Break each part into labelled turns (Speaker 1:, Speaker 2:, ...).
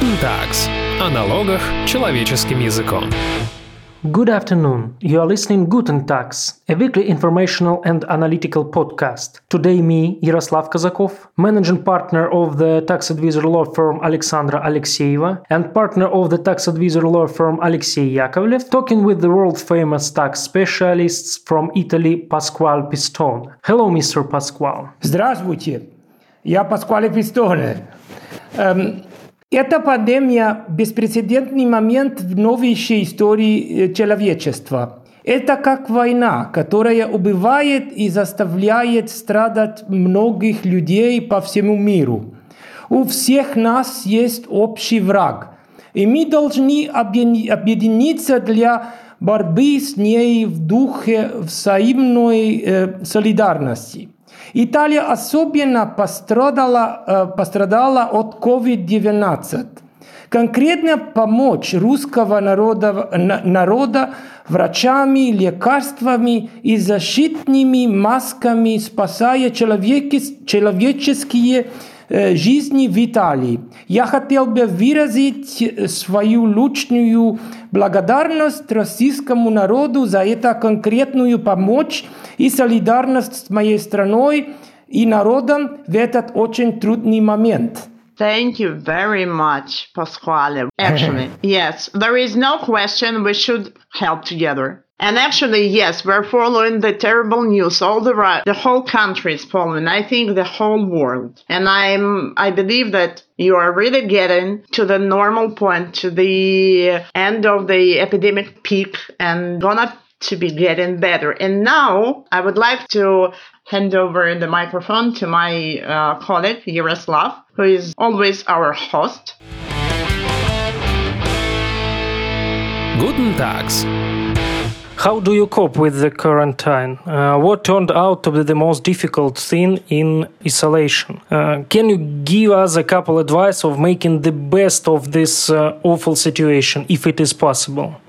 Speaker 1: Guten Tags о налогах человеческим языком.
Speaker 2: Good afternoon. You are listening Guten Tags, a weekly informational and analytical podcast. Today, me, Yaroslav Kazakov, managing partner of the tax advisor law firm Alexandra Alexeyeva and partner of the tax advisor law firm Alexey Yakovlev, talking with the world famous tax specialists from Italy, Pasquale Pistone. Hello, Mr. Pasquale.
Speaker 3: Здравствуйте, я Паскуале Пистоне. Эм, Эта пандемия – беспрецедентный момент в новейшей истории человечества. Это как война, которая убивает и заставляет страдать многих людей по всему миру. У всех нас есть общий враг, и мы должны объединиться для борьбы с ней в духе взаимной э, солидарности. Италия особенно пострадала, пострадала от COVID-19. Конкретно помочь русского народа, народа врачами, лекарствами и защитными масками, спасая человеческие жизни в Италии. Я хотел бы выразить свою личную благодарность российскому народу за эту конкретную помощь и солидарность с моей страной и народом в этот очень трудный момент.
Speaker 4: Thank you very much, Pasquale. Actually, yes, there is no question we should help together. And actually, yes, we're following the terrible news. All the right, the whole country is following. I think the whole world. And I'm, I believe that you are really getting to the normal point, to the end of the epidemic peak, and gonna to be getting better. And now I would like to hand over the microphone to my uh, colleague Yaroslav, who is always our host.
Speaker 1: Guten Tags.
Speaker 2: How do you cope with the quarantine? Uh, what turned out to be the most difficult thing in isolation? Uh, can you give us a couple advice of making the best of this uh, awful situation, if it is possible?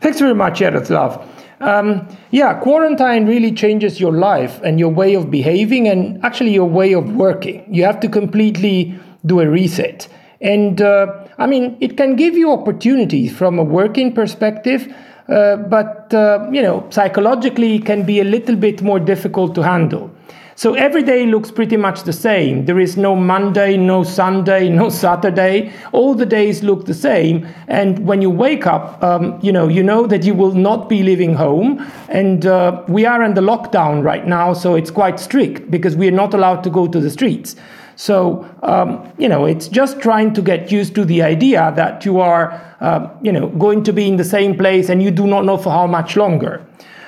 Speaker 3: Thanks very much, Yaroslav. Um, yeah, quarantine really changes your life and your way of behaving and actually your way of working. You have to completely do a reset. And uh, I mean, it can give you opportunities from a working perspective, uh, but uh, you know, psychologically it can be a little bit more difficult to handle. So every day looks pretty much the same. There is no Monday, no Sunday, no Saturday. All the days look the same. And when you wake up, um, you know, you know that you will not be leaving home. And uh, we are in the lockdown right now, so it's quite strict because we are not allowed to go to the streets. So, um, you know, it's just trying to get used to the idea that you are, uh, you know, going to be in the same place and you do not know for how much longer.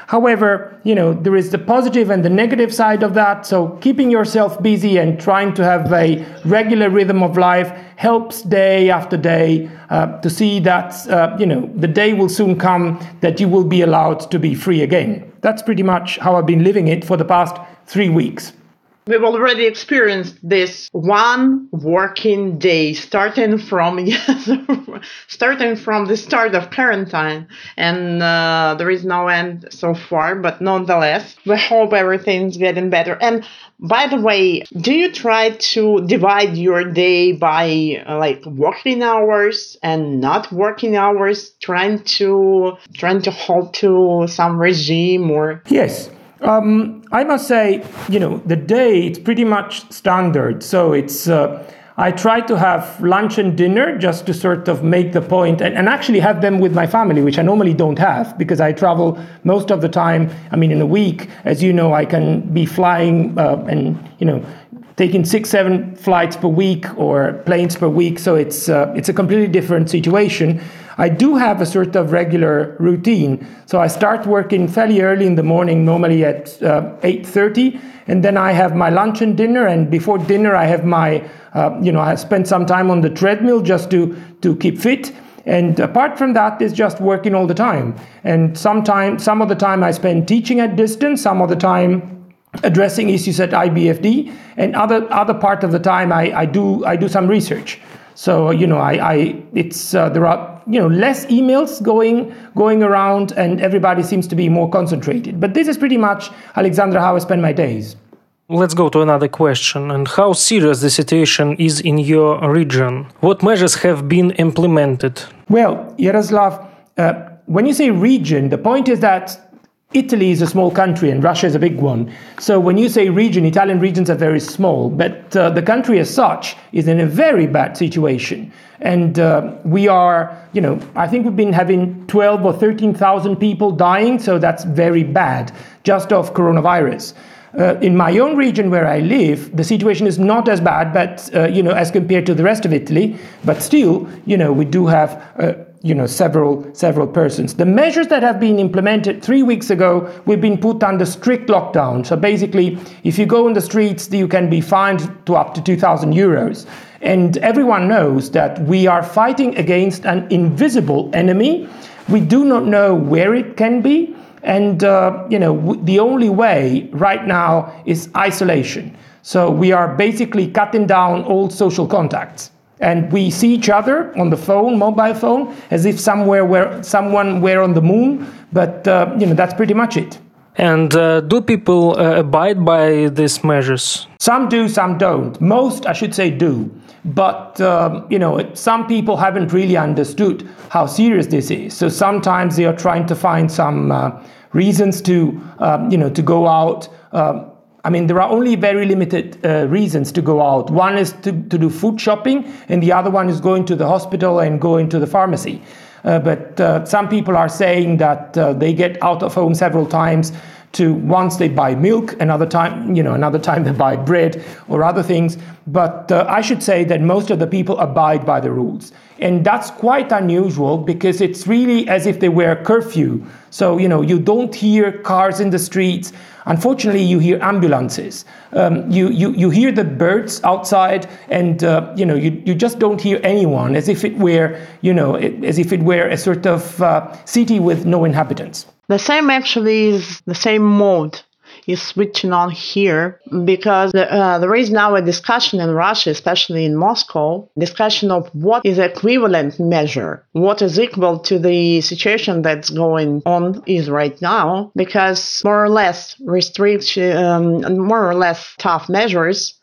Speaker 3: However, you know, there is the positive and the negative side of that. So keeping yourself busy and trying to have a regular rhythm of life helps day after day uh, to see that, uh, you know, the day will soon come that you will be allowed to be free again. That's pretty much how I've been living it for the past three weeks.
Speaker 4: We've already experienced this one working day starting from yes, starting from the start of quarantine, and uh, there is no end so far. But nonetheless, we hope everything's getting better. And by the way, do you try to divide your day by uh, like working hours and not working hours, trying to trying to hold to some regime or
Speaker 3: yes? Um, I must say, you know, the day it's pretty much standard. So it's uh, I try to have lunch and dinner just to sort of make the point and, and actually have them with my family, which I normally don't have because I travel most of the time. I mean, in a week, as you know, I can be flying uh, and you know taking six, seven flights per week or planes per week. So it's uh, it's a completely different situation. I do have a sort of regular routine. So I start working fairly early in the morning, normally at uh, 8.30, and then I have my lunch and dinner, and before dinner I have my, uh, you know, I spend some time on the treadmill just to, to keep fit. And apart from that, is just working all the time. And sometimes, some of the time I spend teaching at distance, some of the time addressing issues at IBFD, and other other part of the time I, I do I do some research. So you know, I, I it's uh, there are you know less emails going going around, and everybody seems to be more concentrated. But this is pretty much Alexandra how I spend my days.
Speaker 2: Let's go to another question. And how serious the situation is in your region? What measures have been implemented?
Speaker 3: Well, Yaroslav, uh, when you say region, the point is that Italy is a small country and Russia is a big one. So when you say region, Italian regions are very small, but uh, the country as such is in a very bad situation. And uh, we are, you know, I think we've been having 12 or 13,000 people dying, so that's very bad just of coronavirus. Uh, in my own region where I live, the situation is not as bad, but uh, you know, as compared to the rest of Italy. But still, you know, we do have uh, you know several several persons. The measures that have been implemented three weeks ago, we've been put under strict lockdown. So basically, if you go in the streets, you can be fined to up to two thousand euros. And everyone knows that we are fighting against an invisible enemy. We do not know where it can be. And, uh, you know, w- the only way right now is isolation. So we are basically cutting down all social contacts. And we see each other on the phone, mobile phone, as if somewhere where someone were on the moon. But, uh, you know, that's pretty much it.
Speaker 2: And uh, do people uh, abide by these measures?
Speaker 3: Some do, some don't. Most, I should say, do. But um, you know, some people haven't really understood how serious this is. So sometimes they are trying to find some uh, reasons to, um, you know, to go out. Um, I mean, there are only very limited uh, reasons to go out. One is to, to do food shopping, and the other one is going to the hospital and going to the pharmacy. Uh, but uh, some people are saying that uh, they get out of home several times to once they buy milk, another time, you know, another time they buy bread or other things. But uh, I should say that most of the people abide by the rules. And that's quite unusual because it's really as if they were curfew. So, you know, you don't hear cars in the streets. Unfortunately, you hear ambulances. Um, you, you, you hear the birds outside, and uh, you know you, you just don't hear anyone, as if it were you know it, as if it were a sort of uh, city with no inhabitants.
Speaker 4: The same actually is the same mode is switching on here because uh, there is now a discussion in Russia, especially in Moscow, discussion of what is equivalent measure, what is equal to the situation that's going on is right now, because more or less restriction, um, more or less tough measures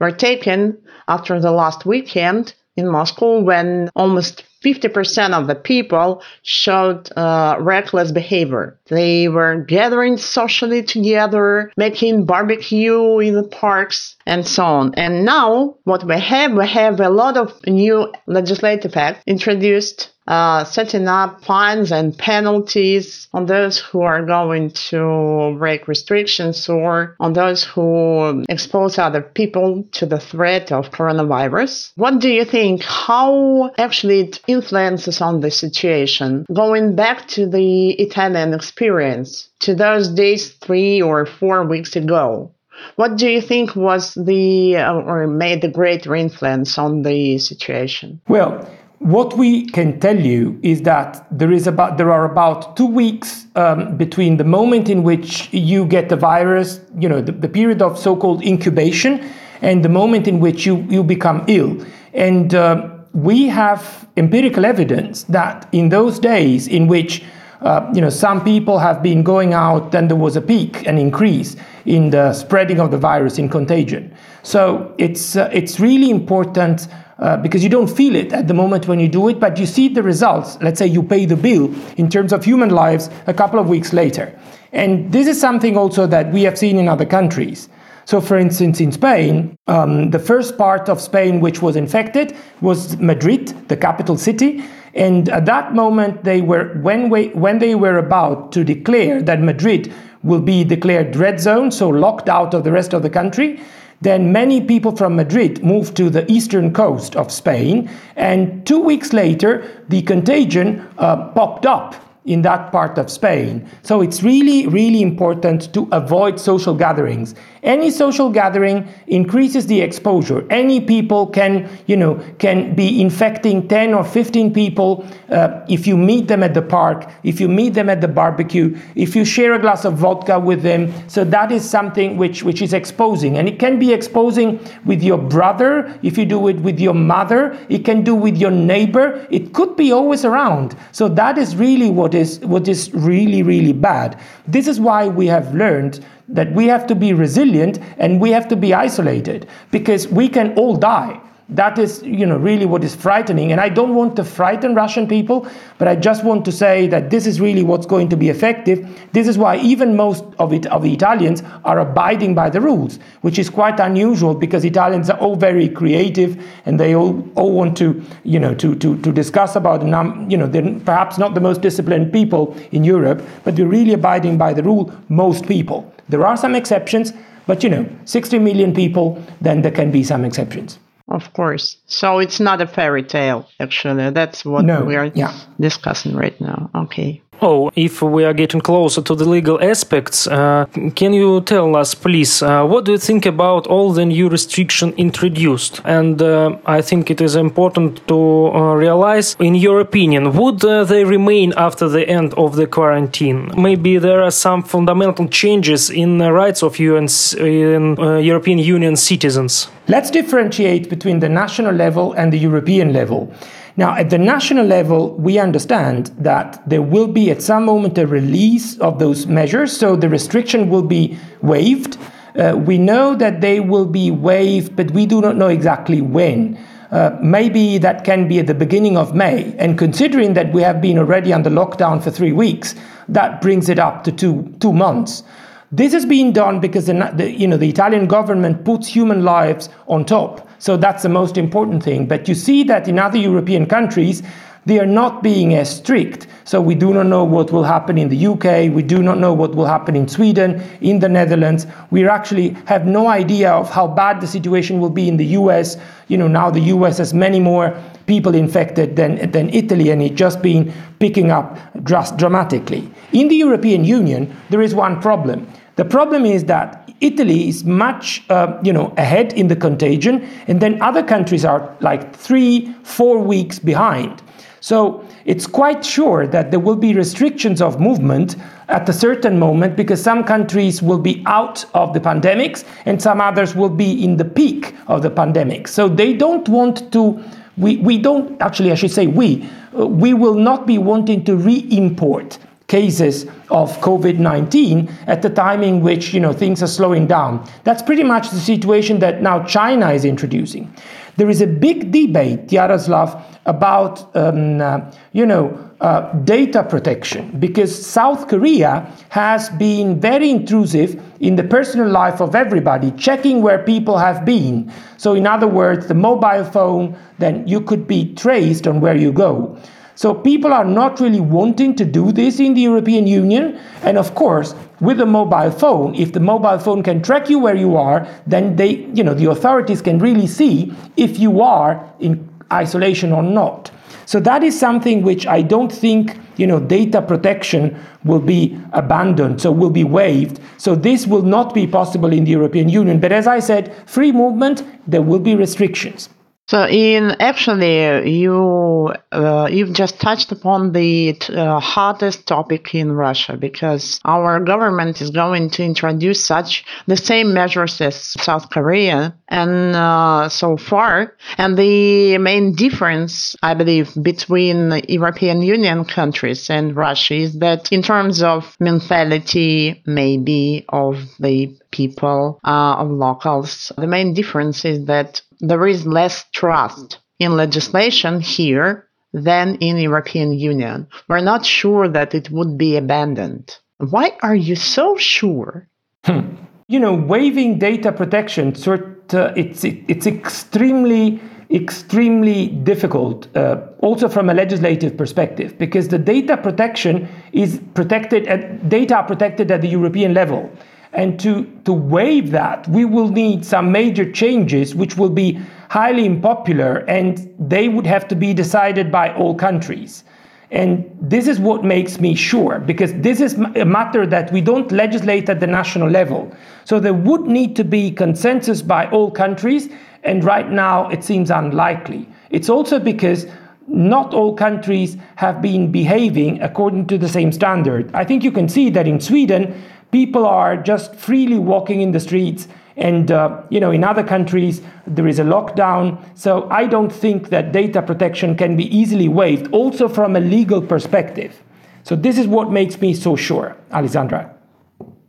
Speaker 4: were taken after the last weekend in Moscow when almost 50% of the people showed uh, reckless behavior. They were gathering socially together, making barbecue in the parks, and so on. And now, what we have, we have a lot of new legislative acts introduced uh, setting up fines and penalties on those who are going to break restrictions or on those who expose other people to the threat of coronavirus. What do you think? How actually it influences on the situation? Going back to the Italian experience, to those days three or four weeks ago, what do you think was the uh, or made the greater influence on the situation?
Speaker 3: Well, what we can tell you is that there is about there are about two weeks um, between the moment in which you get the virus, you know, the, the period of so-called incubation, and the moment in which you you become ill. And uh, we have empirical evidence that in those days in which uh, you know, some people have been going out, then there was a peak, an increase in the spreading of the virus in contagion. So it's uh, it's really important uh, because you don't feel it at the moment when you do it, but you see the results. Let's say you pay the bill in terms of human lives a couple of weeks later. And this is something also that we have seen in other countries. So, for instance, in Spain, um, the first part of Spain which was infected was Madrid, the capital city. And at that moment, they were when, we, when they were about to declare that Madrid will be declared red zone, so locked out of the rest of the country, then many people from Madrid moved to the eastern coast of Spain, and two weeks later, the contagion uh, popped up in that part of Spain. So it's really, really important to avoid social gatherings. Any social gathering increases the exposure. Any people can, you know, can be infecting 10 or 15 people uh, if you meet them at the park, if you meet them at the barbecue, if you share a glass of vodka with them. So that is something which, which is exposing. And it can be exposing with your brother, if you do it with your mother, it can do with your neighbor. It could be always around. So that is really what is what is really, really bad. This is why we have learned that we have to be resilient and we have to be isolated because we can all die that is you know really what is frightening. And i don't want to frighten russian people but i just want to say that this is really what's going to be effective. This is why even most of it of the italians are abiding by the rules which is quite unusual because italians are all very creative and they all, all want to you know to, to, to discuss about num- you know they're perhaps not the most disciplined people in europe but they're really abiding by the rule most people. There are some exceptions but you know 60 million people then there can be some exceptions
Speaker 4: of course. So it's not a fairy tale, actually. That's what
Speaker 3: no,
Speaker 4: we are
Speaker 3: yeah.
Speaker 4: discussing right now. Okay.
Speaker 2: Oh, if we are getting closer to the legal aspects, uh, can you tell us, please, uh, what do you think about all the new restriction introduced? And uh, I think it is important to uh, realize, in your opinion, would uh, they remain after the end of the quarantine? Maybe there are some fundamental changes in the rights of UN, in, uh, European Union citizens.
Speaker 3: Let's differentiate between the national level and the European level. Now, at the national level, we understand that there will be at some moment a release of those measures, so the restriction will be waived. Uh, we know that they will be waived, but we do not know exactly when. Uh, maybe that can be at the beginning of May. And considering that we have been already under lockdown for three weeks, that brings it up to two, two months. This has been done because the, the, you know, the Italian government puts human lives on top. So that's the most important thing. But you see that in other European countries, they are not being as strict. So we do not know what will happen in the UK. We do not know what will happen in Sweden, in the Netherlands. We actually have no idea of how bad the situation will be in the US. You know, now the US has many more people infected than, than Italy, and it's just been picking up dras- dramatically. In the European Union, there is one problem. The problem is that Italy is much, uh, you know, ahead in the contagion, and then other countries are like three, four weeks behind. So it's quite sure that there will be restrictions of movement at a certain moment because some countries will be out of the pandemics and some others will be in the peak of the pandemic. So they don't want to. We, we don't actually, I should say, we, uh, we will not be wanting to re import cases of COVID-19 at the time in which you know things are slowing down. That's pretty much the situation that now China is introducing. There is a big debate, Yaroslav, about um, uh, you know uh, data protection because South Korea has been very intrusive in the personal life of everybody, checking where people have been. So, in other words, the mobile phone, then you could be traced on where you go. So people are not really wanting to do this in the European Union. And of course, with a mobile phone, if the mobile phone can track you where you are, then they, you know, the authorities can really see if you are in isolation or not. So that is something which I don't think, you know, data protection will be abandoned, so will be waived. So this will not be possible in the European Union. But as I said, free movement, there will be restrictions.
Speaker 4: So, in actually, you uh, you've just touched upon the uh, hottest topic in Russia because our government is going to introduce such the same measures as South Korea, and uh, so far, and the main difference, I believe, between European Union countries and Russia is that in terms of mentality, maybe of the people, uh, of locals, the main difference is that there is less trust in legislation here than in European Union. We're not sure that it would be abandoned. Why are you so sure?
Speaker 3: Hmm. You know, waiving data protection, sort uh, it's it, it's extremely extremely difficult, uh, also from a legislative perspective, because the data protection is protected at data are protected at the European level. And to, to waive that, we will need some major changes which will be highly unpopular and they would have to be decided by all countries. And this is what makes me sure, because this is a matter that we don't legislate at the national level. So there would need to be consensus by all countries, and right now it seems unlikely. It's also because not all countries have been behaving according to the same standard. I think you can see that in Sweden, people are just freely walking in the streets and uh, you know in other countries there is a lockdown so i don't think that data protection can be easily waived also from a legal perspective so this is what makes me so sure alessandra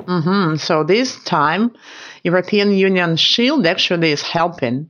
Speaker 4: Mm-hmm. So this time, European Union Shield actually is helping.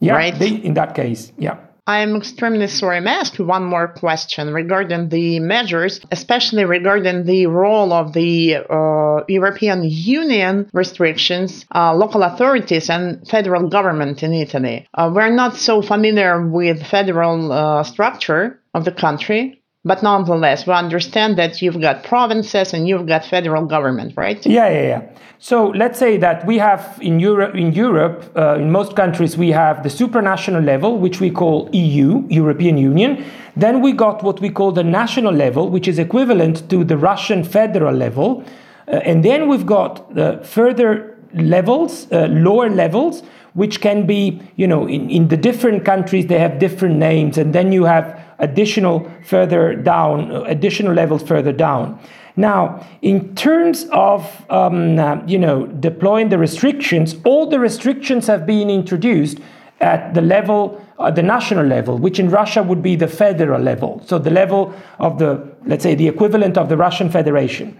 Speaker 3: Yeah,
Speaker 4: right?
Speaker 3: they, in that case, yeah.
Speaker 4: I'm extremely sorry. May I ask one more question regarding the measures, especially regarding the role of the uh, European Union restrictions, uh, local authorities, and federal government in Italy? Uh, we're not so familiar with federal uh, structure of the country. But nonetheless, we understand that you've got provinces and you've got federal government, right?
Speaker 3: Yeah, yeah, yeah. So let's say that we have in Europe, in Europe, uh, in most countries, we have the supranational level, which we call EU, European Union. Then we got what we call the national level, which is equivalent to the Russian federal level. Uh, and then we've got the further levels, uh, lower levels, which can be, you know, in, in the different countries, they have different names. And then you have additional further down, additional levels further down. Now, in terms of um, uh, you know deploying the restrictions, all the restrictions have been introduced at the level, uh, the national level, which in Russia would be the federal level. So the level of the, let's say, the equivalent of the Russian Federation.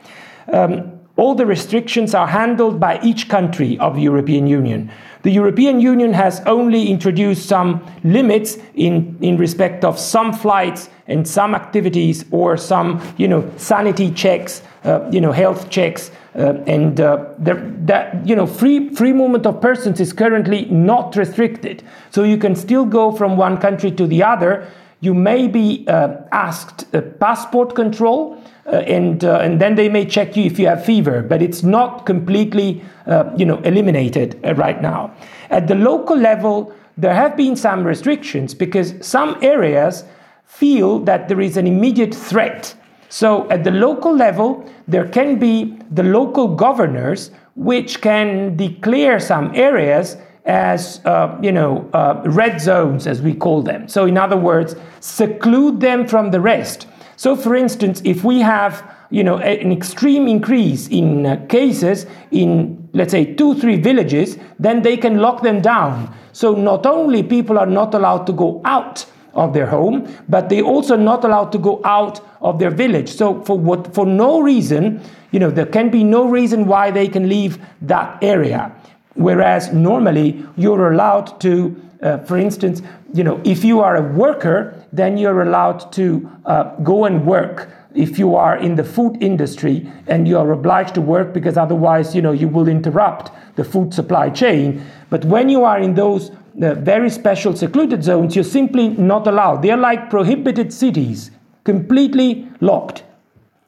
Speaker 3: Um, all the restrictions are handled by each country of the European Union. The European Union has only introduced some limits in, in respect of some flights and some activities or some you know, sanity checks, uh, you know, health checks. Uh, and uh, that you know, free, free movement of persons is currently not restricted. So you can still go from one country to the other. You may be uh, asked passport control, uh, and uh, and then they may check you if you have fever, but it's not completely uh, you know eliminated uh, right now. At the local level, there have been some restrictions because some areas feel that there is an immediate threat. So at the local level, there can be the local governors which can declare some areas as uh, you know uh, red zones as we call them so in other words seclude them from the rest so, for instance, if we have you know, an extreme increase in uh, cases in, let's say, two, three villages, then they can lock them down. So, not only people are not allowed to go out of their home, but they also not allowed to go out of their village. So, for what, for no reason, you know, there can be no reason why they can leave that area. Whereas normally you're allowed to, uh, for instance, you know, if you are a worker, then you're allowed to uh, go and work if you are in the food industry and you are obliged to work because otherwise you know you will interrupt the food supply chain. But when you are in those uh, very special secluded zones you're simply not allowed. They're like prohibited cities completely locked.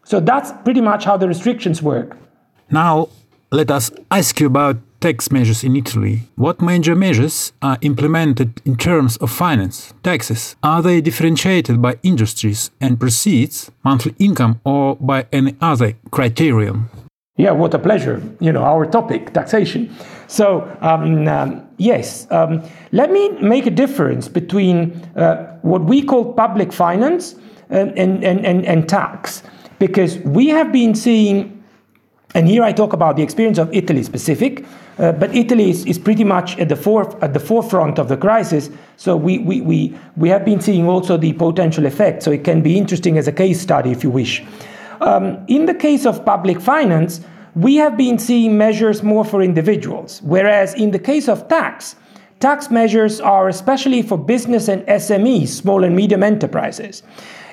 Speaker 3: So that's pretty much how the restrictions work.
Speaker 5: Now let us ask you about tax measures in Italy. What major measures are implemented in terms of finance, taxes? Are they differentiated by industries and proceeds, monthly income, or by any other criterion?
Speaker 3: Yeah, what a pleasure. You know, our topic, taxation. So, um, um, yes, um, let me make a difference between uh, what we call public finance and, and, and, and tax, because we have been seeing and here I talk about the experience of Italy specific, uh, but Italy is, is pretty much at the, at the forefront of the crisis. So we, we, we, we have been seeing also the potential effect. So it can be interesting as a case study if you wish. Um, in the case of public finance, we have been seeing measures more for individuals, whereas in the case of tax, tax measures are especially for business and SMEs, small and medium enterprises.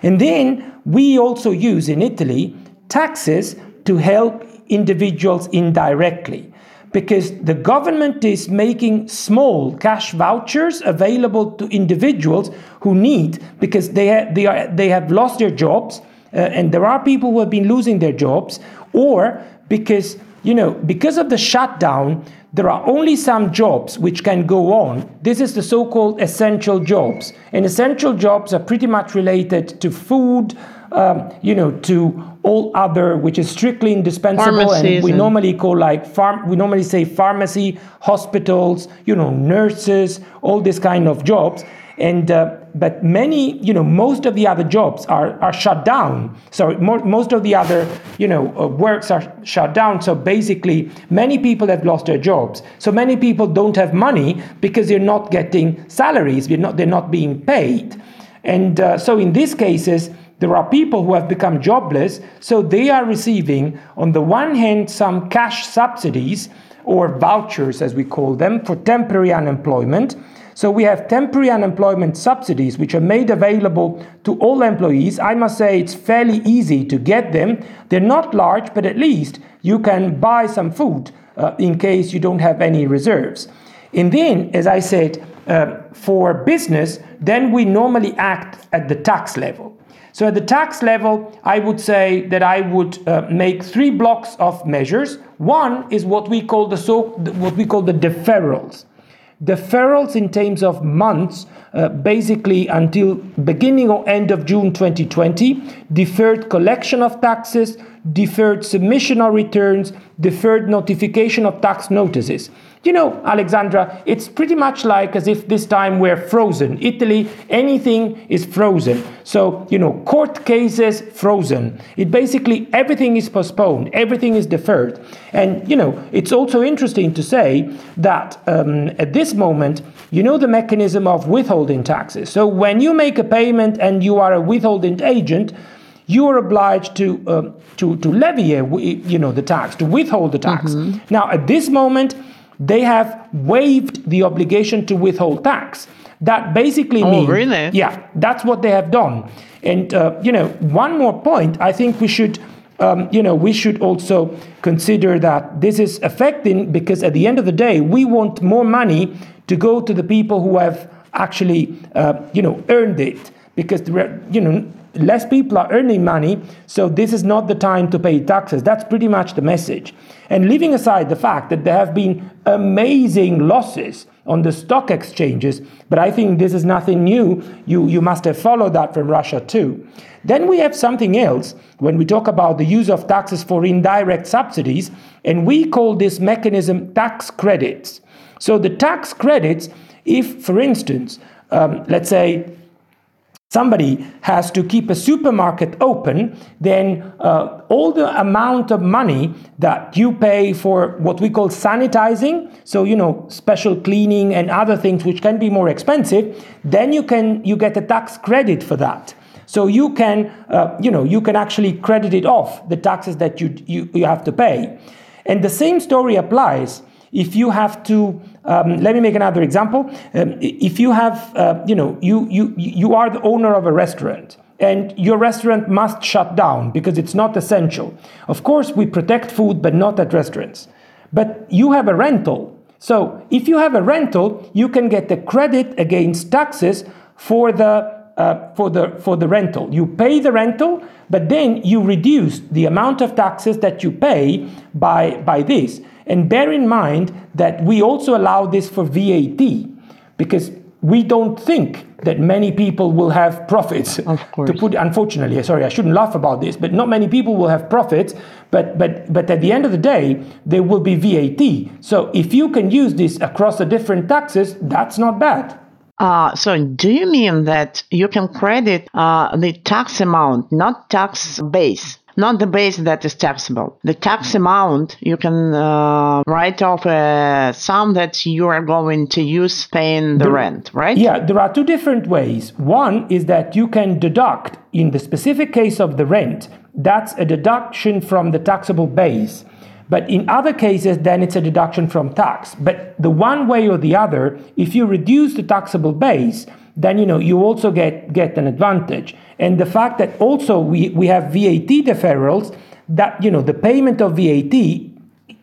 Speaker 3: And then we also use in Italy taxes to help individuals indirectly because the government is making small cash vouchers available to individuals who need because they, ha- they, are, they have lost their jobs uh, and there are people who have been losing their jobs or because you know because of the shutdown there are only some jobs which can go on. This is the so-called essential jobs. And essential jobs are pretty much related to food um, you know, to all other, which is strictly indispensable,
Speaker 4: Pharmacies
Speaker 3: and we
Speaker 4: and-
Speaker 3: normally call like farm. We normally say pharmacy, hospitals, you know, nurses, all this kind of jobs. And uh, but many, you know, most of the other jobs are are shut down. So mo- most of the other, you know, uh, works are shut down. So basically, many people have lost their jobs. So many people don't have money because they're not getting salaries. They're not they're not being paid. And uh, so in these cases, there are people who have become jobless, so they are receiving, on the one hand, some cash subsidies or vouchers, as we call them, for temporary unemployment. So we have temporary unemployment subsidies, which are made available to all employees. I must say it's fairly easy to get them. They're not large, but at least you can buy some food uh, in case you don't have any reserves. And then, as I said, uh, for business, then we normally act at the tax level. So at the tax level, I would say that I would uh, make three blocks of measures. One is what we call the so what we call the deferrals. Deferrals in terms of months, uh, basically until beginning or end of June 2020, deferred collection of taxes, deferred submission of returns, deferred notification of tax notices. You know, Alexandra, it's pretty much like as if this time we're frozen. Italy, anything is frozen. So, you know, court cases frozen. It basically everything is postponed, everything is deferred. And, you know, it's also interesting to say that um, at this moment, you know the mechanism of withholding taxes. So when you make a payment and you are a withholding agent, you are obliged to uh, to to levy a, you know the tax to withhold the tax. Mm-hmm. Now at this moment they have waived the obligation to withhold tax. That basically
Speaker 4: oh,
Speaker 3: means,
Speaker 4: really?
Speaker 3: yeah, that's what they have done. And uh, you know, one more point, I think we should, um, you know, we should also consider that this is affecting because at the end of the day, we want more money to go to the people who have actually, uh, you know, earned it. Because you know, less people are earning money, so this is not the time to pay taxes. That's pretty much the message. And leaving aside the fact that there have been amazing losses on the stock exchanges, but I think this is nothing new. You, you must have followed that from Russia too. Then we have something else when we talk about the use of taxes for indirect subsidies, and we call this mechanism tax credits. So the tax credits, if, for instance, um, let's say somebody has to keep a supermarket open, then uh, all the amount of money that you pay for what we call sanitizing, so you know special cleaning and other things which can be more expensive, then you can you get a tax credit for that. So you can uh, you know you can actually credit it off the taxes that you, you you have to pay, and the same story applies if you have to um, let me make another example um, if you have uh, you know you you you are the owner of a restaurant and your restaurant must shut down because it's not essential of course we protect food but not at restaurants but you have a rental so if you have a rental you can get a credit against taxes for the uh, for the for the rental. You pay the rental, but then you reduce the amount of taxes that you pay by by this. And bear in mind that we also allow this for VAT because we don't think that many people will have profits.
Speaker 4: Of course.
Speaker 3: To put, unfortunately, sorry, I shouldn't laugh about this, but not many people will have profits. But but but at the end of the day, there will be VAT. So if you can use this across the different taxes, that's not bad.
Speaker 4: Uh, so do you mean that you can credit uh, the tax amount, not tax base? Not the base that is taxable. The tax amount you can uh, write off a sum that you are going to use paying the, the rent, right?
Speaker 3: Yeah, there are two different ways. One is that you can deduct, in the specific case of the rent, that's a deduction from the taxable base. But in other cases, then it's a deduction from tax. But the one way or the other, if you reduce the taxable base, then you know you also get get an advantage. And the fact that also we, we have VAT deferrals, that you know the payment of VAT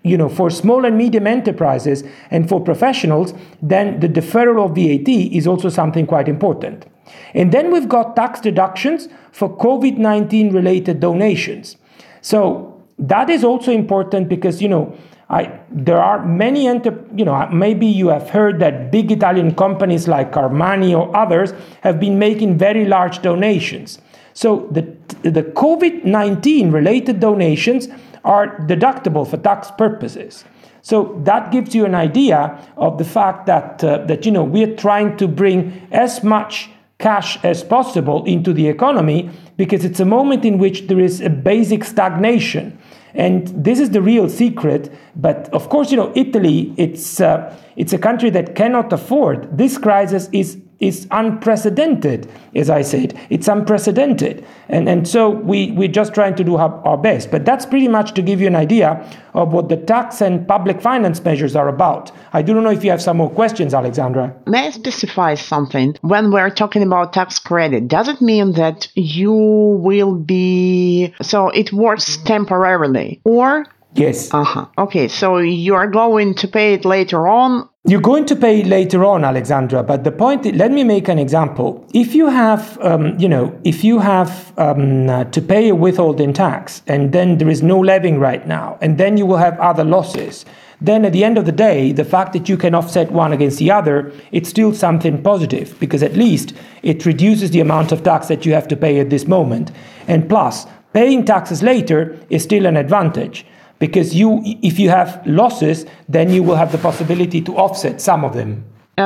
Speaker 3: you know for small and medium enterprises and for professionals then the deferral of VAT is also something quite important and then we've got tax deductions for COVID-19 related donations so that is also important because you know I, there are many, enter, you know, maybe you have heard that big Italian companies like Armani or others have been making very large donations. So the, the COVID 19 related donations are deductible for tax purposes. So that gives you an idea of the fact that, uh, that you know, we're trying to bring as much cash as possible into the economy because it's a moment in which there is a basic stagnation. And this is the real secret. But of course, you know, Italy, it's, uh, it's a country that cannot afford. This crisis is is unprecedented, as I said. It's unprecedented. And, and so we, we're just trying to do our, our best. But that's pretty much to give you an idea of what the tax and public finance measures are about. I do not know if you have some more questions, Alexandra.
Speaker 4: May I specify something? When we're talking about tax credit, does it mean that you will be, so it works temporarily? Or
Speaker 3: Yes.
Speaker 4: Uh huh. Okay, so you are going to pay it later on.
Speaker 3: You're going to pay later on, Alexandra. But the point, let me make an example. If you have, um, you know, if you have um, uh, to pay a withholding tax, and then there is no levying right now, and then you will have other losses. Then at the end of the day, the fact that you can offset one against the other, it's still something positive because at least it reduces the amount of tax that you have to pay at this moment. And plus, paying taxes later is still an advantage because you if you have losses then you will have the possibility to offset some of them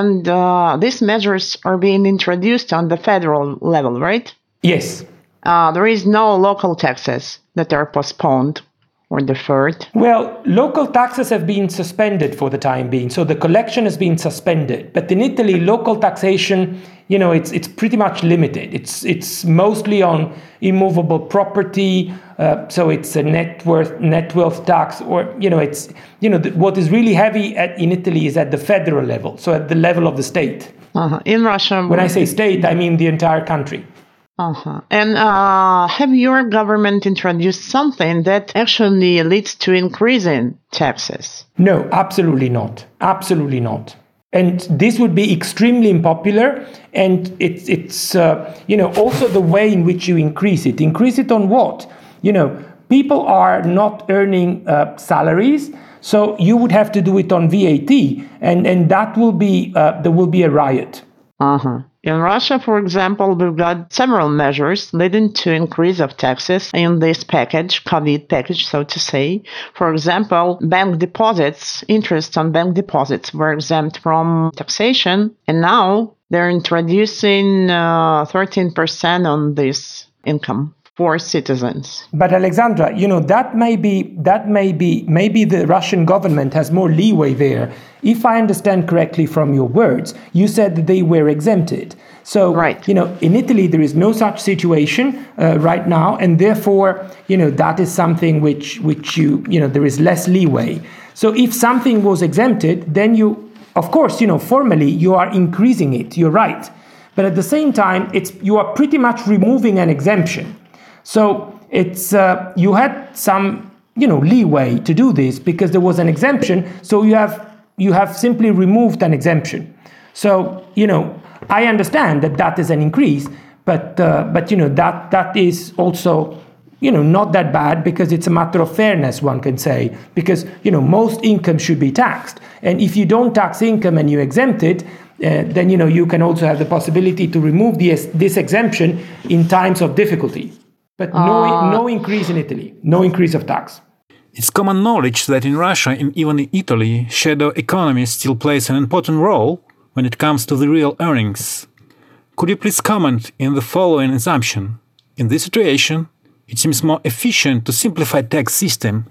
Speaker 4: And uh, these measures are being introduced on the federal level, right?
Speaker 3: yes
Speaker 4: Uh, there is no local taxes that are postponed or deferred.
Speaker 3: well local taxes have been suspended for the time being so the collection has been suspended but in italy local taxation you know it's it's pretty much limited it's it's mostly on immovable property uh, so it's a net worth net wealth tax or you know it's you know the, what is really heavy at, in italy is at the federal level so at the level of the state
Speaker 4: Uh-huh. In Russia,
Speaker 3: when i say state i mean the entire country
Speaker 4: Uh-huh. And uh, have your government introduced something that actually leads to increasing taxes?
Speaker 3: No, absolutely not. Absolutely not. And this would be extremely unpopular. And it's, it's uh, you know, also the way in which you increase it. Increase it on what? You know, people are not earning uh, salaries. So you would have to do it on VAT. And, and that will be, uh, there will be a riot.
Speaker 4: Uh-huh. In Russia, for example, we've got several measures leading to increase of taxes in this package, COVID package, so to say. For example, bank deposits, interest on bank deposits were exempt from taxation, and now they're introducing uh, 13% on this income for citizens.
Speaker 3: But Alexandra, you know that may be that may be maybe the Russian government has more leeway there. If I understand correctly from your words, you said that they were exempted. So
Speaker 4: Right.
Speaker 3: you know in Italy there is no such situation uh, right now, and therefore you know that is something which which you you know there is less leeway. So if something was exempted, then you of course you know formally you are increasing it. You're right, but at the same time it's you are pretty much removing an exemption. So it's uh, you had some you know leeway to do this because there was an exemption. So you have you have simply removed an exemption. So you know I understand that that is an increase, but uh, but you know that that is also you know not that bad because it's a matter of fairness one can say because you know most income should be taxed and if you don't tax income and you exempt it uh, then you know you can also have the possibility to remove this, this exemption in times of difficulty but no, ah. no increase in Italy, no increase of tax.
Speaker 5: It's common knowledge that in Russia and even in Italy, shadow economy still plays an important role when it comes to the real earnings. Could you please comment in the following assumption? In this situation, it seems more efficient to simplify tax system,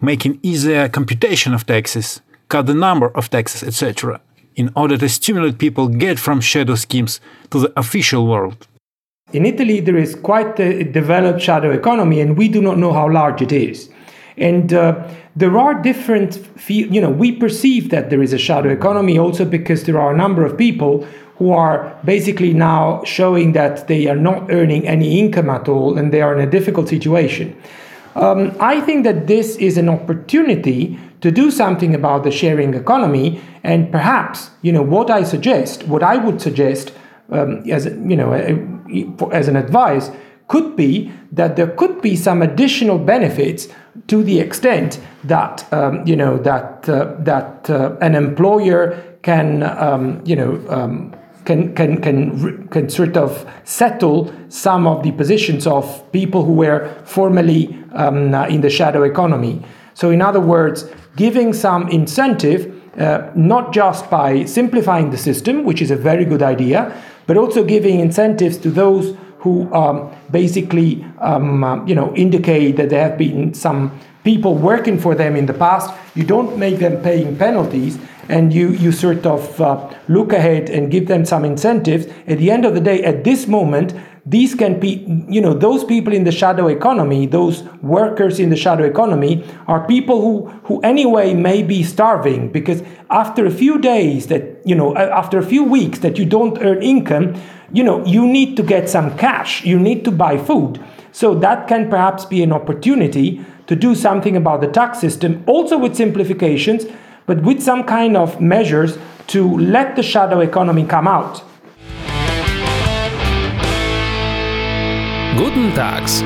Speaker 5: making easier computation of taxes, cut the number of taxes, etc., in order to stimulate people get from shadow schemes to the official world.
Speaker 3: In Italy, there is quite a developed shadow economy, and we do not know how large it is. And uh, there are different, fe- you know, we perceive that there is a shadow economy also because there are a number of people who are basically now showing that they are not earning any income at all and they are in a difficult situation. Um, I think that this is an opportunity to do something about the sharing economy, and perhaps, you know, what I suggest, what I would suggest um, as you know, as an advice, could be that there could be some additional benefits to the extent that um, you know that uh, that uh, an employer can um, you know um, can can can can sort of settle some of the positions of people who were formerly um, in the shadow economy. So, in other words, giving some incentive. Uh, not just by simplifying the system, which is a very good idea, but also giving incentives to those who um, basically um, uh, you know indicate that there have been some people working for them in the past. You don't make them paying penalties, and you, you sort of uh, look ahead and give them some incentives, at the end of the day, at this moment, these can be, you know, those people in the shadow economy, those workers in the shadow economy, are people who, who anyway may be starving because after a few days that, you know, after a few weeks that you don't earn income, you know, you need to get some cash, you need to buy food. So that can perhaps be an opportunity to do something about the tax system, also with simplifications, but with some kind of measures to let the shadow economy come out.
Speaker 1: Guten Tags.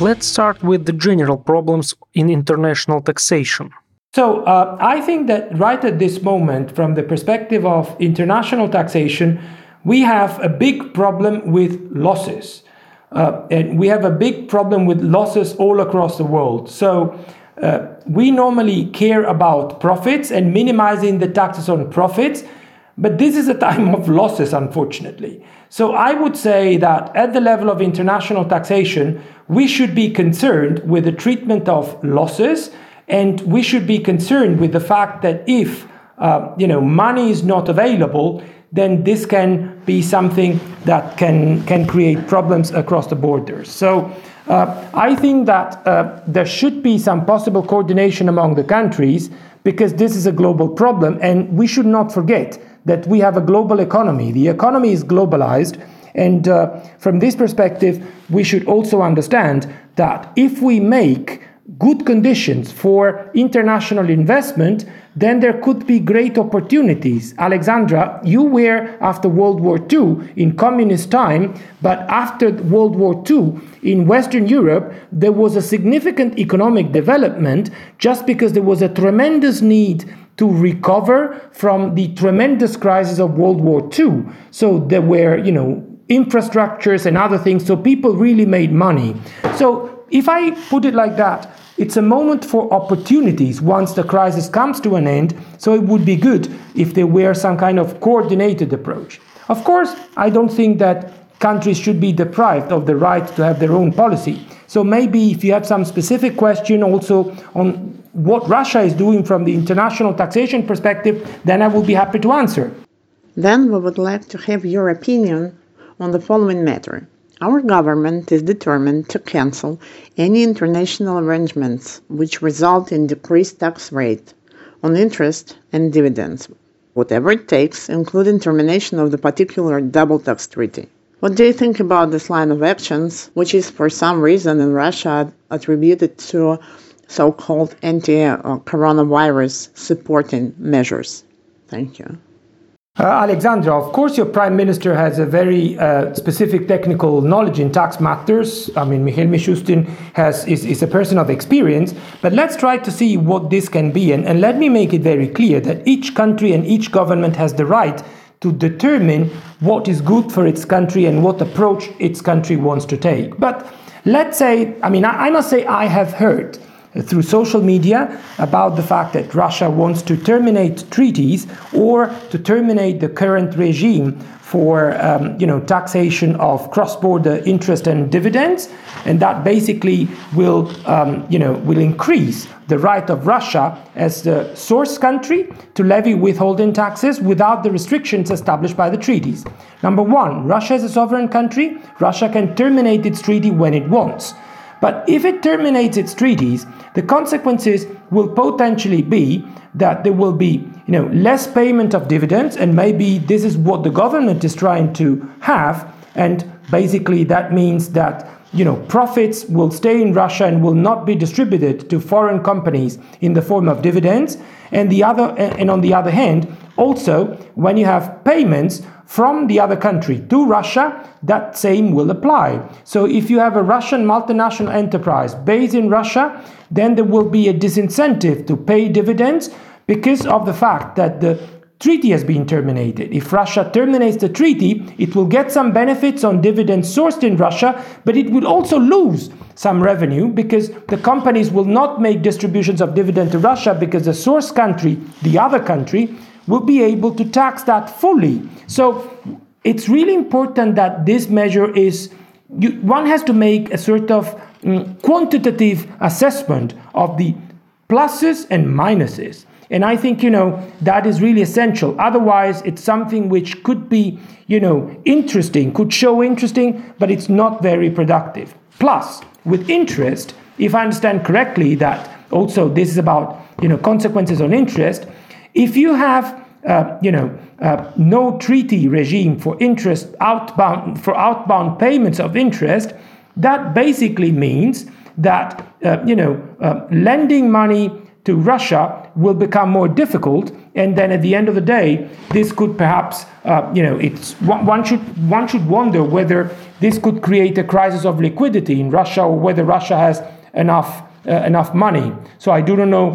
Speaker 2: Let's start with the general problems in international taxation.
Speaker 3: So, uh, I think that right at this moment, from the perspective of international taxation, we have a big problem with losses. Uh, and we have a big problem with losses all across the world. So, uh, we normally care about profits and minimizing the taxes on profits, but this is a time of losses, unfortunately. So I would say that at the level of international taxation, we should be concerned with the treatment of losses, and we should be concerned with the fact that if uh, you know money is not available, then this can be something that can can create problems across the borders. So. Uh, I think that uh, there should be some possible coordination among the countries because this is a global problem, and we should not forget that we have a global economy. The economy is globalized. And uh, from this perspective, we should also understand that if we make good conditions for international investment, then there could be great opportunities. Alexandra, you were after World War II in communist time, but after World War II in Western Europe, there was a significant economic development just because there was a tremendous need to recover from the tremendous crisis of World War II. So there were, you know, infrastructures and other things. So people really made money. So if I put it like that, it's a moment for opportunities once the crisis comes to an end. So it would be good if there were some kind of coordinated approach. Of course, I don't think that countries should be deprived of the right to have their own policy. So maybe if you have some specific question also on what Russia is doing from the international taxation perspective, then I will be happy to answer.
Speaker 4: Then we would like to have your opinion on the following matter. Our government is determined to cancel any international arrangements which result in decreased tax rate on interest and dividends, whatever it takes, including termination of the particular double tax treaty. What do you think about this line of actions, which is for some reason in Russia attributed to so called anti coronavirus supporting measures? Thank you.
Speaker 3: Uh, Alexandra, of course, your prime minister has a very uh, specific technical knowledge in tax matters. I mean, Mikhail Mishustin has, is, is a person of experience, but let's try to see what this can be. And, and let me make it very clear that each country and each government has the right to determine what is good for its country and what approach its country wants to take. But let's say, I mean, I, I must say, I have heard through social media about the fact that Russia wants to terminate treaties or to terminate the current regime for um, you know taxation of cross-border interest and dividends, and that basically will um, you know will increase the right of Russia as the source country to levy withholding taxes without the restrictions established by the treaties. Number one, Russia is a sovereign country. Russia can terminate its treaty when it wants. But if it terminates its treaties, the consequences will potentially be that there will be you know, less payment of dividends, and maybe this is what the government is trying to have. And basically, that means that you know, profits will stay in Russia and will not be distributed to foreign companies in the form of dividends. And the other, and on the other hand, also when you have payments from the other country to Russia, that same will apply. So if you have a Russian multinational enterprise based in Russia, then there will be a disincentive to pay dividends because of the fact that the treaty has been terminated. If Russia terminates the treaty, it will get some benefits on dividends sourced in Russia, but it will also lose some revenue because the companies will not make distributions of dividend to Russia because the source country, the other country, will be able to tax that fully. So it's really important that this measure is, you, one has to make a sort of um, quantitative assessment of the pluses and minuses. And I think, you know, that is really essential. Otherwise, it's something which could be, you know, interesting, could show interesting, but it's not very productive. Plus, with interest, if I understand correctly, that also this is about, you know, consequences on interest. If you have, uh, you know, uh, no treaty regime for interest outbound for outbound payments of interest, that basically means that uh, you know uh, lending money to Russia will become more difficult, and then at the end of the day, this could perhaps uh, you know it's one should one should wonder whether this could create a crisis of liquidity in Russia or whether Russia has enough uh, enough money. So I do not know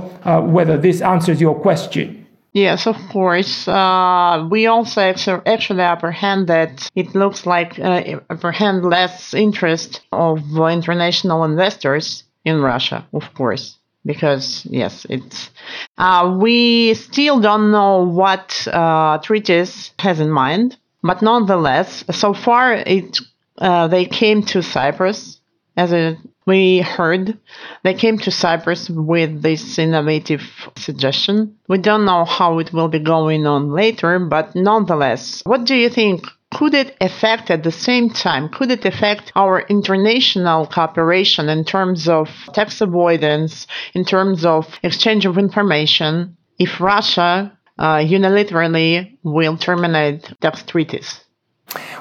Speaker 3: whether this answers your question.
Speaker 4: Yes, of course. Uh, we also actually apprehend that it looks like uh, apprehend less interest of international investors in Russia, of course, because yes, it's. Uh, we still don't know what uh, treaties has in mind, but nonetheless, so far it uh, they came to Cyprus as a we heard they came to Cyprus with this innovative suggestion. We don't know how it will be going on later, but nonetheless, what do you think? Could it affect at the same time? Could it affect our international cooperation in terms of tax avoidance, in terms of exchange of information, if Russia uh, unilaterally will terminate tax treaties?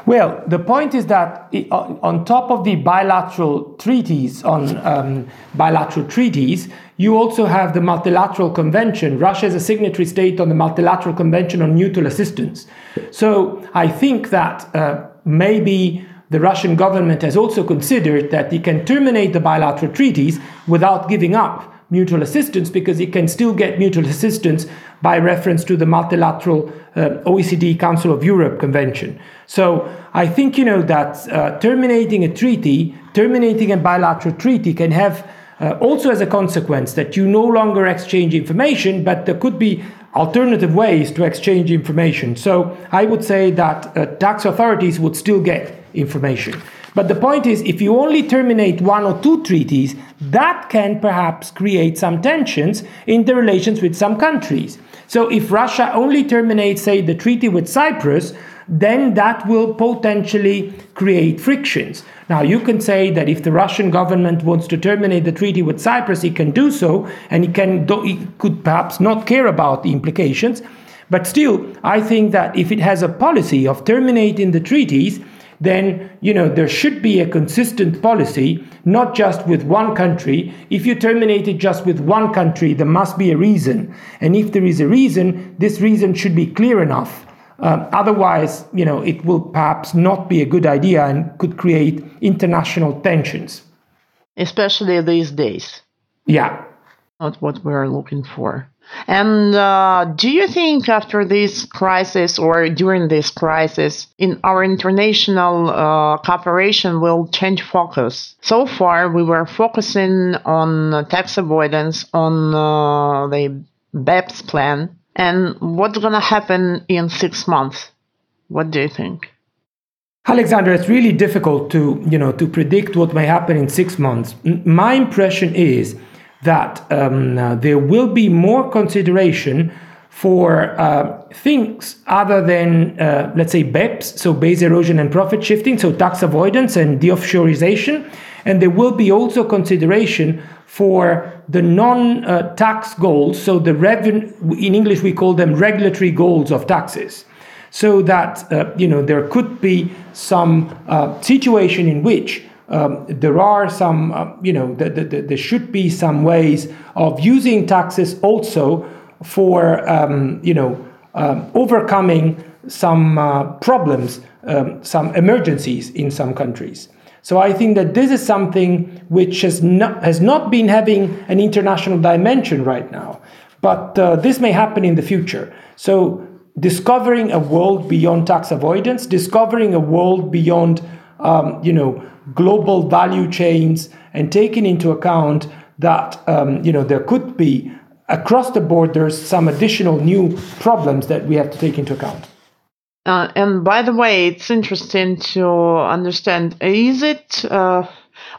Speaker 3: Well, the point is that on top of the bilateral treaties, on um, bilateral treaties, you also have the multilateral convention. Russia is a signatory state on the multilateral convention on mutual assistance. So I think that uh, maybe the Russian government has also considered that it can terminate the bilateral treaties without giving up mutual assistance because it can still get mutual assistance by reference to the multilateral uh, OECD Council of Europe Convention. So I think you know that uh, terminating a treaty, terminating a bilateral treaty, can have uh, also as a consequence that you no longer exchange information, but there could be alternative ways to exchange information. So I would say that uh, tax authorities would still get information. But the point is, if you only terminate one or two treaties, that can perhaps create some tensions in the relations with some countries. So if Russia only terminates, say, the treaty with Cyprus, then that will potentially create frictions. Now, you can say that if the Russian government wants to terminate the treaty with Cyprus, it can do so, and it, can it could perhaps not care about the implications. But still, I think that if it has a policy of terminating the treaties, then you know there should be a consistent policy not just with one country. If you terminate it just with one country there must be a reason. And if there is a reason this reason should be clear enough. Uh, otherwise you know it will perhaps not be a good idea and could create international tensions.
Speaker 4: Especially these days.
Speaker 3: Yeah.
Speaker 4: Not what we're looking for and uh, do you think after this crisis or during this crisis, in our international uh, cooperation will change focus? So far, we were focusing on tax avoidance, on uh, the BEPS plan, and what's going to happen in six months? What do you think?
Speaker 3: Alexander, it's really difficult to you know to predict what may happen in six months. My impression is that um, uh, there will be more consideration for uh, things other than, uh, let's say, BEPS, so base erosion and profit shifting, so tax avoidance and deoffshoreization. And there will be also consideration for the non tax goals, so the revenue, in English we call them regulatory goals of taxes. So that, uh, you know, there could be some uh, situation in which um, there are some, uh, you know, the, the, the, there should be some ways of using taxes also for, um, you know, um, overcoming some uh, problems, um, some emergencies in some countries. So I think that this is something which has not, has not been having an international dimension right now, but uh, this may happen in the future. So discovering a world beyond tax avoidance, discovering a world beyond, um, you know, global value chains and taking into account that um, you know there could be across the board, there's some additional new problems that we have to take into account.
Speaker 4: Uh, and by the way, it's interesting to understand: is it uh,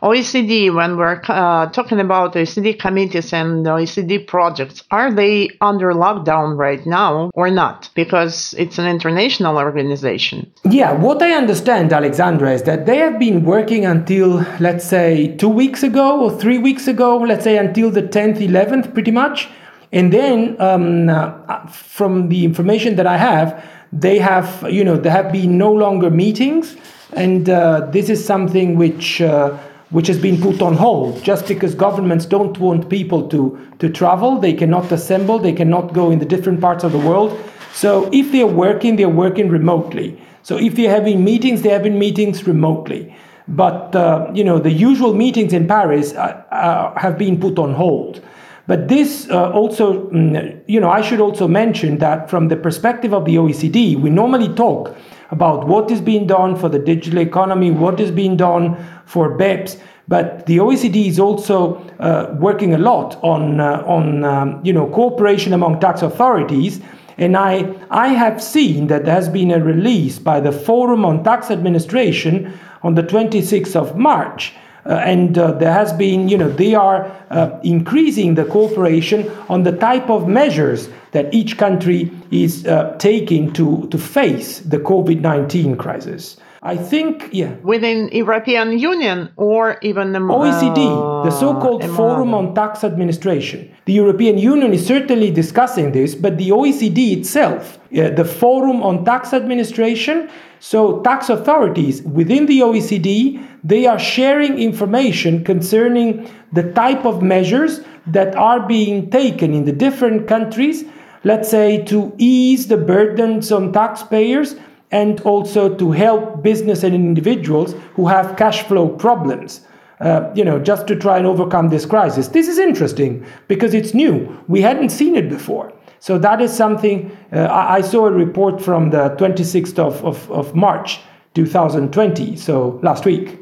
Speaker 4: OECD, when we're uh, talking about OECD committees and OECD projects, are they under lockdown right now or not? Because it's an international organization.
Speaker 3: Yeah, what I understand, Alexandra, is that they have been working until, let's say, two weeks ago or three weeks ago, let's say until the 10th, 11th, pretty much. And then, um, uh, from the information that I have, they have, you know, there have been no longer meetings. And uh, this is something which. Uh, which has been put on hold just because governments don't want people to, to travel. They cannot assemble, they cannot go in the different parts of the world. So if they're working, they're working remotely. So if they're having meetings, they're having meetings remotely. But uh, you know the usual meetings in Paris uh, uh, have been put on hold. But this uh, also, mm, you know, I should also mention that from the perspective of the OECD, we normally talk about what is being done for the digital economy, what is being done for BEPS. But the OECD is also uh, working a lot on, uh, on um, you know, cooperation among tax authorities. And I, I have seen that there has been a release by the Forum on Tax Administration on the 26th of March. Uh, and uh, there has been, you know, they are uh, increasing the cooperation on the type of measures that each country is uh, taking to, to face the COVID 19 crisis. I think, yeah.
Speaker 4: Within European Union or even the
Speaker 3: OECD, the so-called Forum on Tax Administration. The European Union is certainly discussing this, but the OECD itself, uh, the Forum on Tax Administration, so tax authorities within the OECD, they are sharing information concerning the type of measures that are being taken in the different countries, let's say to ease the burdens on taxpayers and also to help business and individuals who have cash flow problems. Uh, you know, just to try and overcome this crisis. This is interesting because it's new. We hadn't seen it before. So that is something. Uh, I, I, saw a report from the 26th of, of, of March 2020, so last week.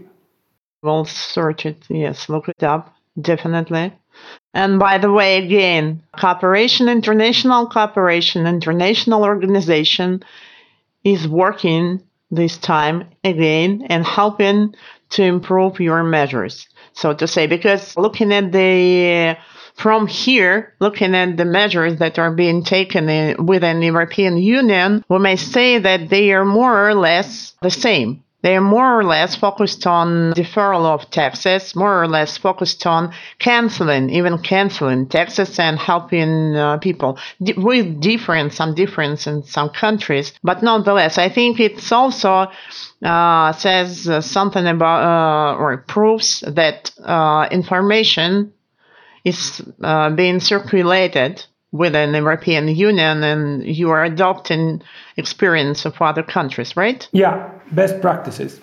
Speaker 4: We'll search it, yes, look it up, definitely. And by the way, again, cooperation, international cooperation, international organization is working this time again and helping to improve your measures. So to say, because looking at the from here, looking at the measures that are being taken in, within the European Union, we may say that they are more or less the same. They are more or less focused on deferral of taxes, more or less focused on canceling, even canceling taxes and helping uh, people D- with different, some difference in some countries. But nonetheless, I think it's also uh, says uh, something about uh, or proves that uh, information is uh, being circulated within the European Union and you are adopting experience of other countries, right?
Speaker 3: Yeah, best practices.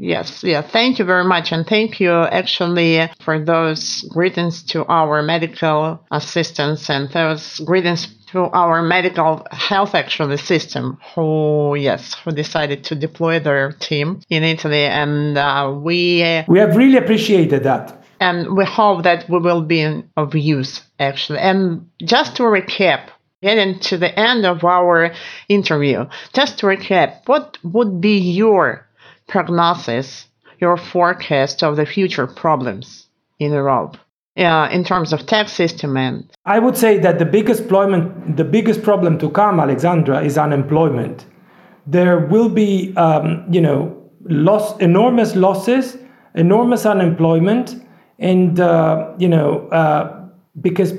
Speaker 4: Yes, yeah. Thank you very much. And thank you actually for those greetings to our medical assistants and those greetings to our medical health actually system who, yes, who decided to deploy their team in Italy. And uh, we...
Speaker 3: We have really appreciated that
Speaker 4: and we hope that we will be of use actually. And just to recap, getting to the end of our interview, just to recap, what would be your prognosis, your forecast of the future problems in Europe? Uh, in terms of tax system and
Speaker 3: I would say that the biggest employment, the biggest problem to come, Alexandra, is unemployment. There will be, um, you know, loss, enormous losses, enormous unemployment, and uh, you know uh, because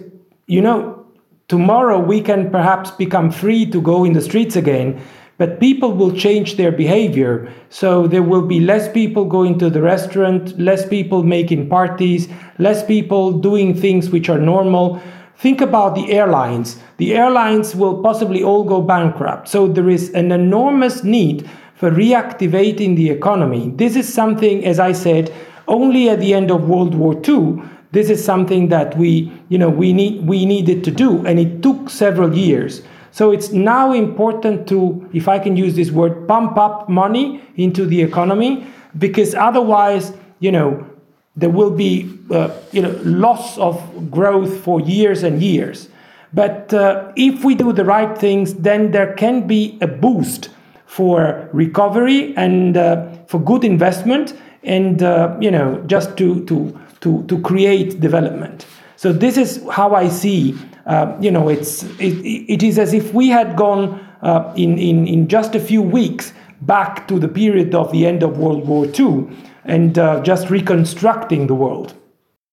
Speaker 3: you know tomorrow we can perhaps become free to go in the streets again but people will change their behavior. So there will be less people going to the restaurant less people making parties less people doing things which are normal. Think about the airlines. The airlines will possibly all go bankrupt. So there is an enormous need for reactivating the economy. This is something as i said only at the end of World War II this is something that we you know we need we needed to do and it took several years. So it's now important to if i can use this word pump up money into the economy because otherwise you know there will be uh, you know loss of growth for years and years. But uh, if we do the right things then there can be a boost for recovery and uh, for good investment and uh, you know just to to to to create development. So this is how I see. Uh, you know, it's it, it is as if we had gone uh, in, in in just a few weeks back to the period of the end of World War II and uh, just reconstructing the world.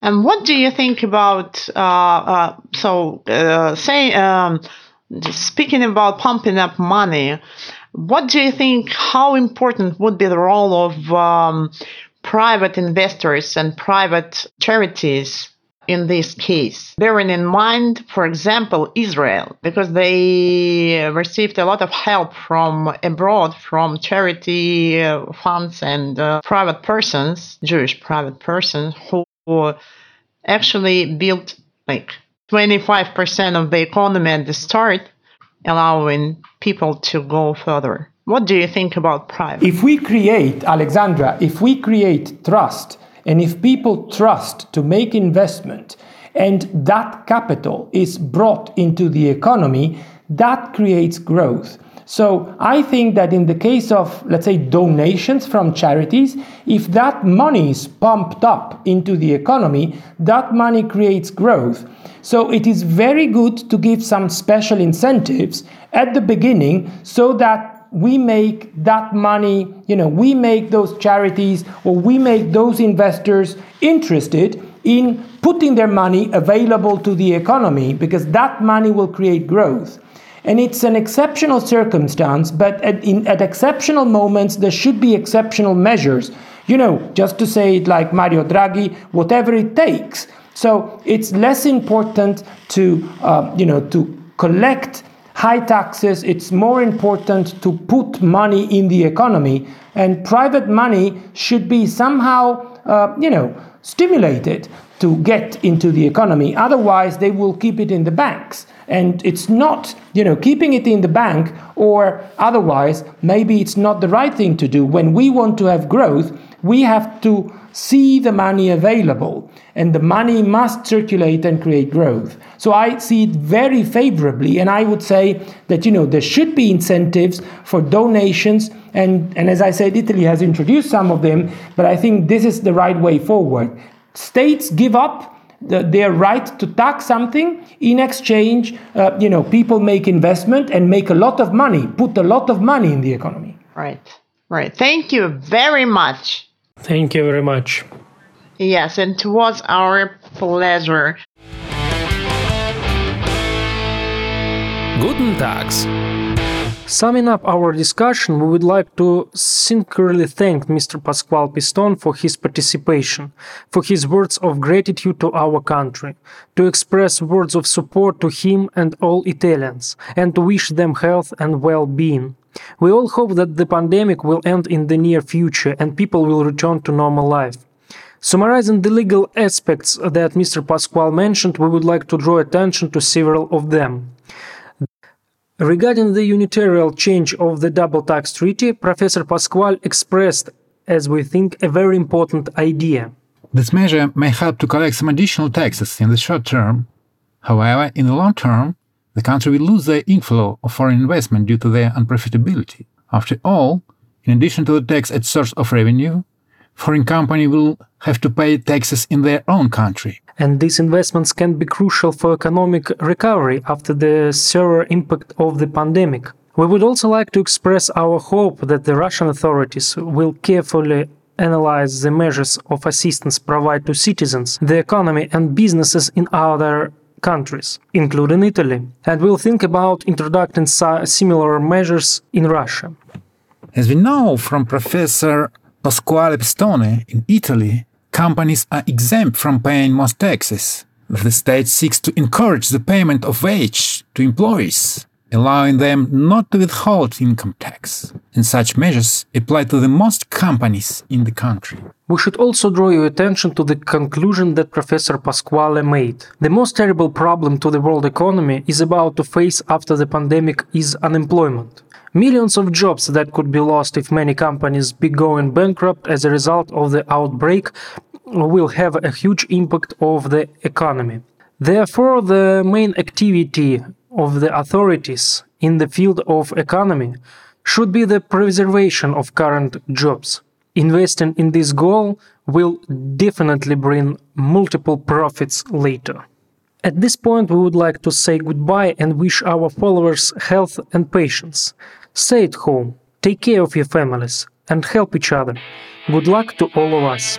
Speaker 4: And what do you think about uh, uh, so say um, speaking about pumping up money? What do you think? How important would be the role of um, private investors and private charities in this case, bearing in mind, for example, Israel, because they received a lot of help from abroad, from charity uh, funds and uh, private persons, Jewish private persons, who actually built like 25% of the economy at the start, allowing people to go further. What do you think about private?
Speaker 3: If we create, Alexandra, if we create trust, and if people trust to make investment and that capital is brought into the economy, that creates growth. So I think that in the case of, let's say, donations from charities, if that money is pumped up into the economy, that money creates growth. So it is very good to give some special incentives at the beginning so that we make that money, you know, we make those charities or we make those investors interested in putting their money available to the economy because that money will create growth. And it's an exceptional circumstance, but at, in, at exceptional moments, there should be exceptional measures. You know, just to say it like Mario Draghi, whatever it takes. So it's less important to, uh, you know, to collect high taxes, it's more important to put money in the economy, and private money should be somehow, uh, you know, stimulated to get into the economy. Otherwise, they will keep it in the banks. And it's not, you know, keeping it in the bank or otherwise, maybe it's not the right thing to do. When we want to have growth, we have to see the money available and the money must circulate and create growth. So I see it very favorably and I would say that you know there should be incentives for donations and and as I said Italy has introduced some of them but I think this is the right way forward. States give up the, their right to tax something in exchange uh, you know people make investment and make a lot of money put a lot of money in the economy
Speaker 4: right right thank you very much
Speaker 2: Thank you very much.
Speaker 4: Yes, and it was our pleasure.
Speaker 1: Guten Tags.
Speaker 2: Summing up our discussion, we would like to sincerely thank Mr. Pasquale Pistone for his participation, for his words of gratitude to our country, to express words of support to him and all Italians, and to wish them health and well being. We all hope that the pandemic will end in the near future and people will return to normal life. Summarizing the legal aspects that Mr. Pasquale mentioned, we would like to draw attention to several of them. Regarding the unilateral change of the double tax treaty, Professor Pasquale expressed, as we think, a very important idea.
Speaker 5: This measure may help to collect some additional taxes in the short term. However, in the long term, the country will lose the inflow of foreign investment due to their unprofitability. After all, in addition to the tax at source of revenue, foreign company will have to pay taxes in their own country.
Speaker 2: And these investments can be crucial for economic recovery after the severe impact of the pandemic. We would also like to express our hope that the Russian authorities will carefully analyze the measures of assistance provided to citizens, the economy and businesses in other countries, including Italy, and will think about introducing similar measures in Russia.
Speaker 5: As we know from Professor Pasquale Pistone in Italy, companies are exempt from paying most taxes. The state seeks to encourage the payment of wage to employees allowing them not to withhold income tax. And such measures apply to the most companies in the country.
Speaker 2: We should also draw your attention to the conclusion that Professor Pasquale made. The most terrible problem to the world economy is about to face after the pandemic is unemployment. Millions of jobs that could be lost if many companies be going bankrupt as a result of the outbreak will have a huge impact of the economy. Therefore, the main activity of the authorities in the field of economy should be the preservation of current jobs. Investing in this goal will definitely bring multiple profits later. At this point, we would like to say goodbye and wish our followers health and patience. Stay at home, take care of your families, and help each other. Good luck to all of us.